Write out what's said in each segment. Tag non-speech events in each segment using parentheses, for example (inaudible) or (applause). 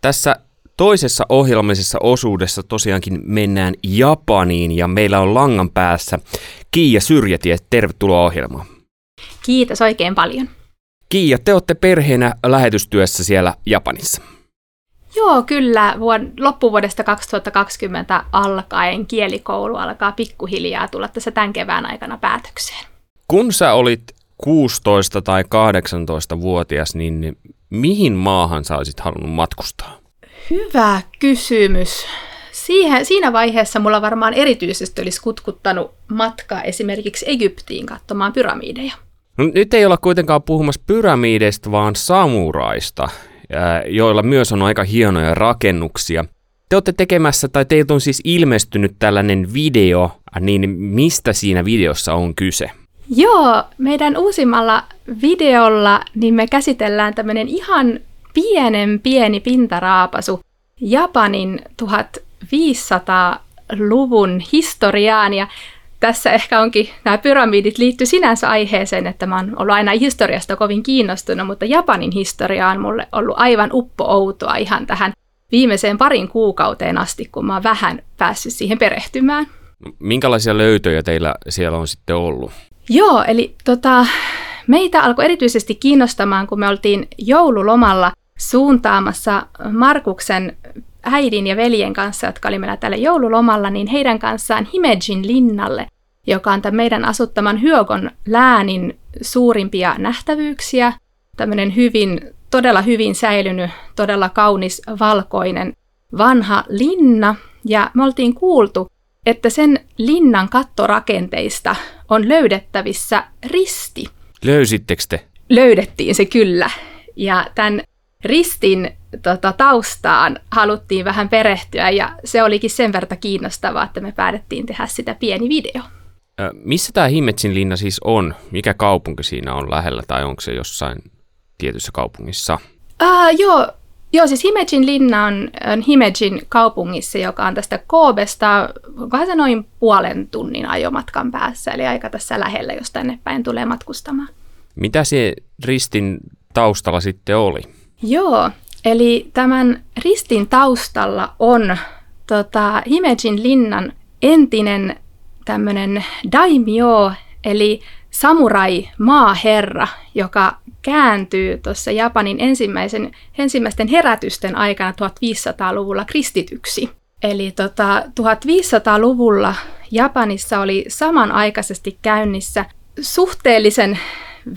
Tässä toisessa ohjelmallisessa osuudessa tosiaankin mennään Japaniin ja meillä on langan päässä Kiia Syrjätie. Tervetuloa ohjelmaan. Kiitos oikein paljon. Kiia, te olette perheenä lähetystyössä siellä Japanissa. Joo, kyllä. Vuon, loppuvuodesta 2020 alkaen kielikoulu alkaa pikkuhiljaa tulla tässä tämän kevään aikana päätökseen. Kun sä olit 16 tai 18-vuotias, niin mihin maahan sä olisit halunnut matkustaa? Hyvä kysymys. Siihen, siinä vaiheessa mulla varmaan erityisesti olisi kutkuttanut matka esimerkiksi Egyptiin katsomaan pyramideja. No, nyt ei olla kuitenkaan puhumassa pyramideista, vaan samuraista, joilla myös on aika hienoja rakennuksia. Te olette tekemässä, tai teiltä on siis ilmestynyt tällainen video, niin mistä siinä videossa on kyse? Joo, meidän uusimmalla videolla niin me käsitellään tämmöinen ihan pienen pieni pintaraapasu Japanin 1500-luvun historiaan ja tässä ehkä onkin, nämä pyramidit liittyy sinänsä aiheeseen, että mä oon ollut aina historiasta kovin kiinnostunut, mutta Japanin historia on mulle ollut aivan uppo-outoa ihan tähän viimeiseen parin kuukauteen asti, kun mä oon vähän päässyt siihen perehtymään. Minkälaisia löytöjä teillä siellä on sitten ollut? Joo, eli tota, meitä alkoi erityisesti kiinnostamaan, kun me oltiin joululomalla suuntaamassa Markuksen äidin ja veljen kanssa, jotka oli meillä täällä joululomalla, niin heidän kanssaan Himejin linnalle, joka on tämän meidän asuttaman Hyökon läänin suurimpia nähtävyyksiä. Tämmöinen hyvin, todella hyvin säilynyt, todella kaunis valkoinen vanha linna. Ja me oltiin kuultu, että sen linnan kattorakenteista on löydettävissä risti. Löysittekö te? Löydettiin se kyllä. Ja tämän ristin tota, taustaan haluttiin vähän perehtyä ja se olikin sen verran kiinnostavaa, että me päätettiin tehdä sitä pieni video. Ö, missä tämä Himetsin linna siis on? Mikä kaupunki siinä on lähellä tai onko se jossain tietyssä kaupungissa? Uh, joo, joo, siis Himejin linna on, on Himejin kaupungissa, joka on tästä Koobesta, onkohan se noin puolen tunnin ajomatkan päässä, eli aika tässä lähellä, jos tänne päin tulee matkustamaan. Mitä se ristin taustalla sitten oli? Joo, eli tämän ristin taustalla on tota, Himejin linnan entinen tämmöinen daimyo, eli samurai-maaherra, joka kääntyy tuossa Japanin ensimmäisen, ensimmäisten herätysten aikana 1500-luvulla kristityksi. Eli tota, 1500-luvulla Japanissa oli samanaikaisesti käynnissä suhteellisen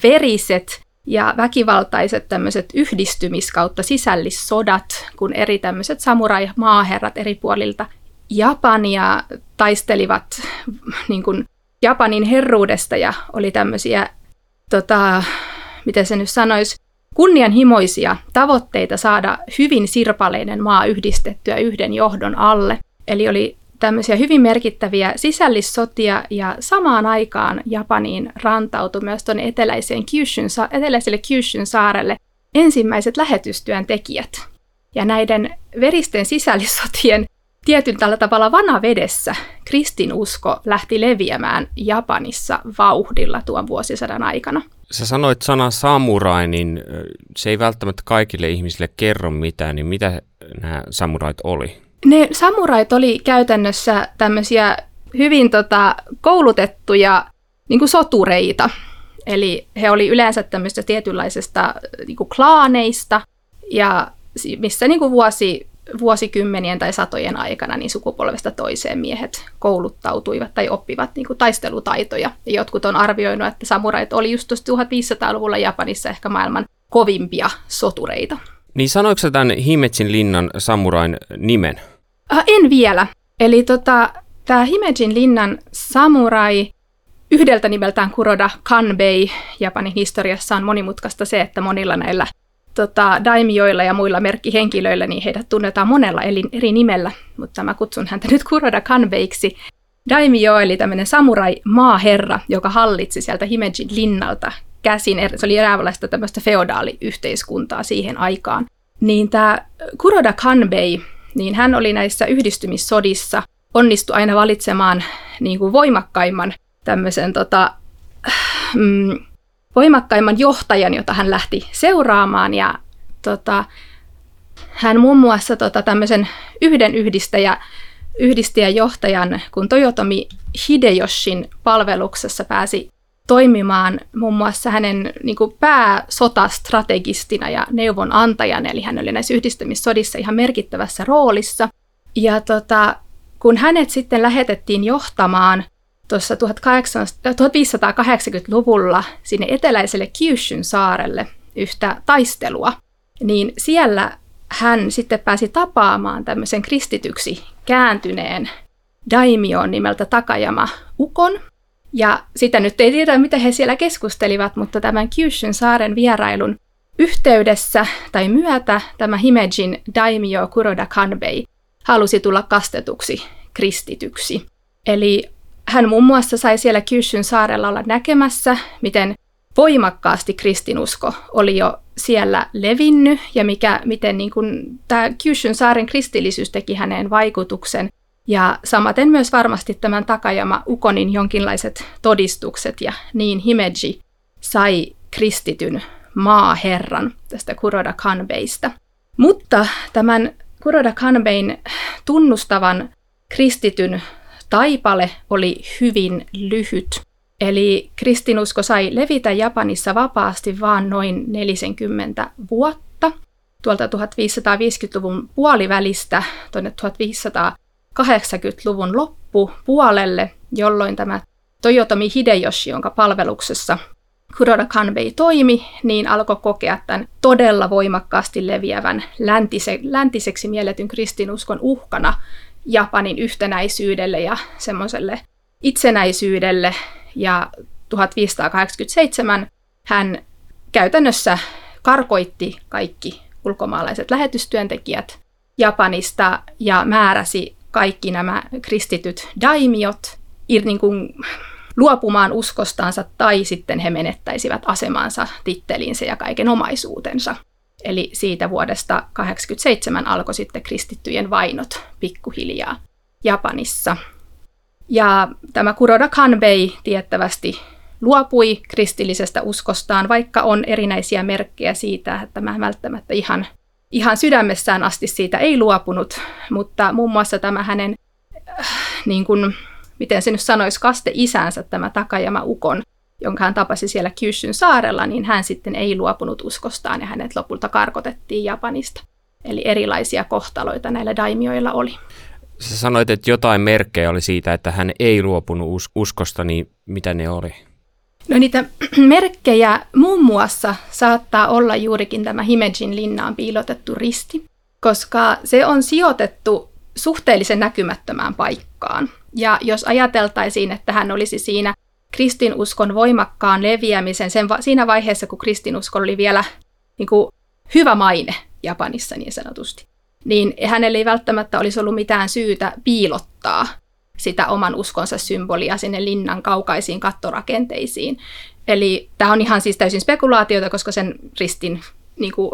veriset ja väkivaltaiset tämmöiset yhdistymiskautta sisällissodat, kun eri tämmöiset samurai-maaherrat eri puolilta Japania taistelivat niin kuin Japanin herruudesta ja oli tämmöisiä, tota, miten se nyt sanoisi, kunnianhimoisia tavoitteita saada hyvin sirpaleinen maa yhdistettyä yhden johdon alle. Eli oli tämmöisiä hyvin merkittäviä sisällissotia ja samaan aikaan Japaniin rantautui myös tuonne eteläiseen Kyushun, eteläiselle Kyushun saarelle ensimmäiset lähetystyöntekijät. Ja näiden veristen sisällissotien tietyn tällä tavalla vanavedessä kristinusko lähti leviämään Japanissa vauhdilla tuon vuosisadan aikana. Sä sanoit sana samurai, niin se ei välttämättä kaikille ihmisille kerro mitään, niin mitä nämä samurait oli? Ne samurait oli käytännössä tämmöisiä hyvin tota, koulutettuja niin kuin sotureita. Eli he oli yleensä tämmöistä tietynlaisesta niin kuin klaaneista, ja missä niin kuin vuosi, vuosikymmenien tai satojen aikana niin sukupolvesta toiseen miehet kouluttautuivat tai oppivat niin kuin taistelutaitoja. Ja jotkut on arvioinut, että samurait oli just 1500-luvulla Japanissa ehkä maailman kovimpia sotureita. Niin sanoiko tämän Himetsin linnan samurain nimen? Äh, en vielä. Eli tota, tämä Himejin linnan samurai, yhdeltä nimeltään Kuroda Kanbei, Japanin historiassa on monimutkaista se, että monilla näillä tota, daimioilla ja muilla merkkihenkilöillä, niin heidät tunnetaan monella eri, nimellä, mutta mä kutsun häntä nyt Kuroda Kanbeiksi. Daimyo eli tämmöinen samurai-maaherra, joka hallitsi sieltä Himejin linnalta käsin. Se oli eräänlaista tämmöistä feodaaliyhteiskuntaa siihen aikaan. Niin tämä Kuroda Kanbei niin hän oli näissä yhdistymissodissa onnistu aina valitsemaan niin kuin voimakkaimman tämmöisen tota, mm, voimakkaimman johtajan, jota hän lähti seuraamaan. Ja tota, hän muun muassa tota, tämmöisen yhden yhdistäjä, yhdistäjäjohtajan, kun Toyotomi Hideyoshin palveluksessa pääsi toimimaan muun muassa hänen niin kuin pääsotastrategistina ja neuvonantajana, eli hän oli näissä yhdistämissodissa ihan merkittävässä roolissa. Ja tota, kun hänet sitten lähetettiin johtamaan tuossa 1580-luvulla sinne eteläiselle Kyushyn saarelle yhtä taistelua, niin siellä hän sitten pääsi tapaamaan tämmöisen kristityksi kääntyneen daimion nimeltä Takajama Ukon. Ja sitä nyt ei tiedä, mitä he siellä keskustelivat, mutta tämän Kyushyn saaren vierailun yhteydessä tai myötä tämä Himejin daimio Kuroda Kanbei halusi tulla kastetuksi kristityksi. Eli hän muun muassa sai siellä Kyushyn saarella olla näkemässä, miten voimakkaasti kristinusko oli jo siellä levinnyt ja mikä, miten niin kuin, tämä Kyushyn saaren kristillisyys teki häneen vaikutuksen. Ja samaten myös varmasti tämän Takajama Ukonin jonkinlaiset todistukset ja niin Himeji sai kristityn maaherran tästä Kuroda Kanbeista. Mutta tämän Kuroda Kanbein tunnustavan kristityn taipale oli hyvin lyhyt. Eli kristinusko sai levitä Japanissa vapaasti vain noin 40 vuotta. Tuolta 1550-luvun puolivälistä tuonne 1580-luvun loppupuolelle, jolloin tämä Toyotomi Hideyoshi, jonka palveluksessa Kuroda Kanbei toimi, niin alkoi kokea tämän todella voimakkaasti leviävän läntise, läntiseksi mielletyn kristinuskon uhkana Japanin yhtenäisyydelle ja semmoiselle itsenäisyydelle. Ja 1587 hän käytännössä karkoitti kaikki ulkomaalaiset lähetystyöntekijät Japanista ja määräsi kaikki nämä kristityt daimiot niin kuin luopumaan uskostansa tai sitten he menettäisivät asemansa, tittelinsä ja kaiken omaisuutensa. Eli siitä vuodesta 1987 alkoi sitten kristittyjen vainot pikkuhiljaa Japanissa. Ja tämä Kuroda Kanbei tiettävästi luopui kristillisestä uskostaan, vaikka on erinäisiä merkkejä siitä, että tämä välttämättä ihan, ihan sydämessään asti siitä ei luopunut, mutta muun muassa tämä hänen, äh, niin kuin, miten se nyt sanoisi, kaste isänsä, tämä Takajama Ukon, jonka hän tapasi siellä Kyshyn saarella, niin hän sitten ei luopunut uskostaan ja hänet lopulta karkotettiin Japanista. Eli erilaisia kohtaloita näillä daimioilla oli. Sä sanoit, että jotain merkkejä oli siitä, että hän ei luopunut us- uskosta, niin mitä ne oli? No niitä (clears throat) merkkejä muun muassa saattaa olla juurikin tämä Himejin linnaan piilotettu risti, koska se on sijoitettu suhteellisen näkymättömään paikkaan. Ja jos ajateltaisiin, että hän olisi siinä kristinuskon voimakkaan leviämisen sen va- siinä vaiheessa, kun kristinusko oli vielä niin kuin, hyvä maine Japanissa niin sanotusti, niin hänellä ei välttämättä olisi ollut mitään syytä piilottaa sitä oman uskonsa symbolia sinne linnan kaukaisiin kattorakenteisiin. Eli tämä on ihan siis täysin spekulaatiota, koska sen ristin, niin kuin,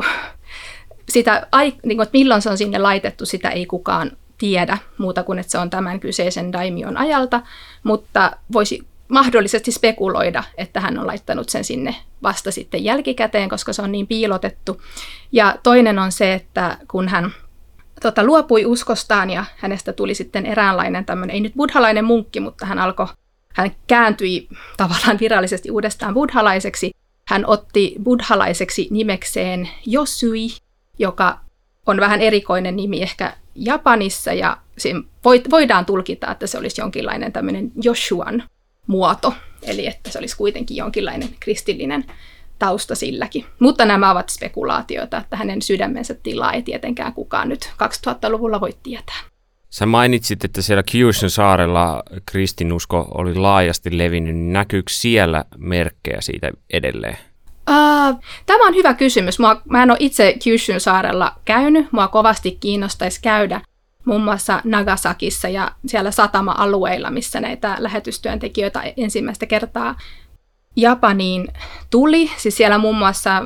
sitä, niin kuin, että milloin se on sinne laitettu, sitä ei kukaan tiedä muuta kuin, että se on tämän kyseisen daimion ajalta, mutta voisi mahdollisesti spekuloida, että hän on laittanut sen sinne vasta sitten jälkikäteen, koska se on niin piilotettu. Ja toinen on se, että kun hän tota, luopui uskostaan ja hänestä tuli sitten eräänlainen tämmöinen, ei nyt buddhalainen munkki, mutta hän alkoi, hän kääntyi tavallaan virallisesti uudestaan buddhalaiseksi. Hän otti buddhalaiseksi nimekseen Josui, joka on vähän erikoinen nimi ehkä Japanissa ja voidaan tulkita, että se olisi jonkinlainen tämmöinen Joshuan muoto, eli että se olisi kuitenkin jonkinlainen kristillinen tausta silläkin. Mutta nämä ovat spekulaatioita, että hänen sydämensä tilaa ei tietenkään kukaan nyt 2000-luvulla voi tietää. Sä mainitsit, että siellä Kyushin saarella kristinusko oli laajasti levinnyt. Niin näkyykö siellä merkkejä siitä edelleen? Uh, tämä on hyvä kysymys. Mua, mä en ole itse Kyushin saarella käynyt. Mua kovasti kiinnostaisi käydä muun muassa Nagasakissa ja siellä satama-alueilla, missä näitä lähetystyöntekijöitä ensimmäistä kertaa Japaniin tuli. Siis siellä muun muassa,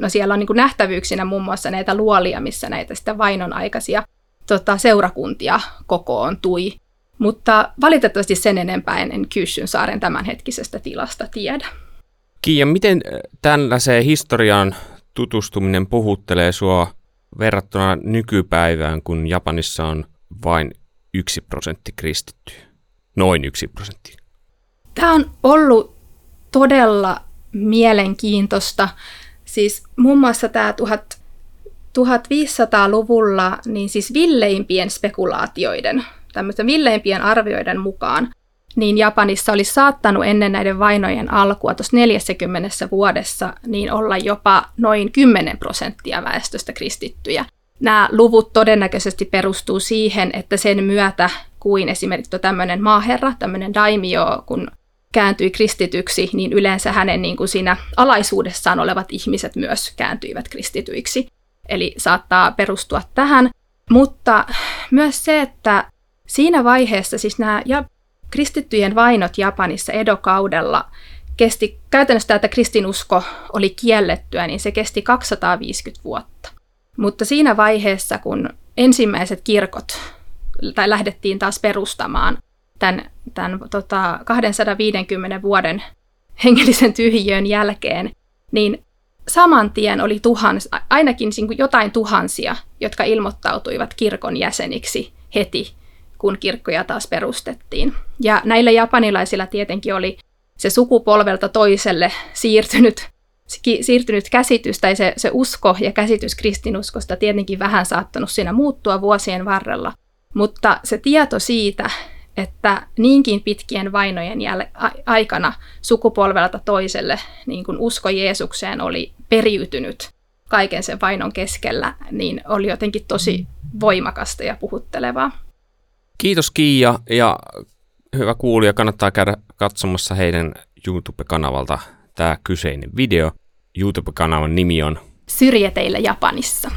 no siellä on niin nähtävyyksinä muun muassa näitä luolia, missä näitä sitten vainon aikaisia tota, seurakuntia kokoontui. Mutta valitettavasti sen enempää en Kyshyn saaren tämänhetkisestä tilasta tiedä. Kiia, miten tällaiseen historiaan tutustuminen puhuttelee sua verrattuna nykypäivään, kun Japanissa on vain yksi prosentti kristitty. Noin yksi prosentti. Tämä on ollut todella mielenkiintoista. Siis muun muassa tämä 1500-luvulla niin siis villeimpien spekulaatioiden, tämmöisten villeimpien arvioiden mukaan, niin Japanissa olisi saattanut ennen näiden vainojen alkua tuossa 40 vuodessa niin olla jopa noin 10 prosenttia väestöstä kristittyjä. Nämä luvut todennäköisesti perustuu siihen, että sen myötä kuin esimerkiksi tämmöinen maaherra, tämmöinen daimio, kun kääntyi kristityksi, niin yleensä hänen niin kuin siinä alaisuudessaan olevat ihmiset myös kääntyivät kristityiksi. Eli saattaa perustua tähän. Mutta myös se, että siinä vaiheessa siis nämä kristittyjen vainot Japanissa edokaudella kesti käytännössä tämä, että kristinusko oli kiellettyä, niin se kesti 250 vuotta. Mutta siinä vaiheessa, kun ensimmäiset kirkot tai lähdettiin taas perustamaan tämän, tämän tota, 250 vuoden hengellisen tyhjiön jälkeen, niin saman tien oli tuhans, ainakin niin jotain tuhansia, jotka ilmoittautuivat kirkon jäseniksi heti, kun kirkkoja taas perustettiin. Ja näillä japanilaisilla tietenkin oli se sukupolvelta toiselle siirtynyt, siirtynyt käsitys, tai se, se usko ja käsitys kristinuskosta tietenkin vähän saattanut siinä muuttua vuosien varrella. Mutta se tieto siitä, että niinkin pitkien vainojen jäl- aikana sukupolvelta toiselle niin kun usko Jeesukseen oli periytynyt kaiken sen vainon keskellä, niin oli jotenkin tosi voimakasta ja puhuttelevaa. Kiitos Kiia ja hyvä kuulija, kannattaa käydä katsomassa heidän YouTube-kanavalta tämä kyseinen video. YouTube-kanavan nimi on Syrjeteillä Japanissa.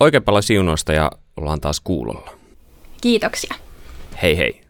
Oikein paljon siunoista ja ollaan taas kuulolla. Kiitoksia. Hei hei.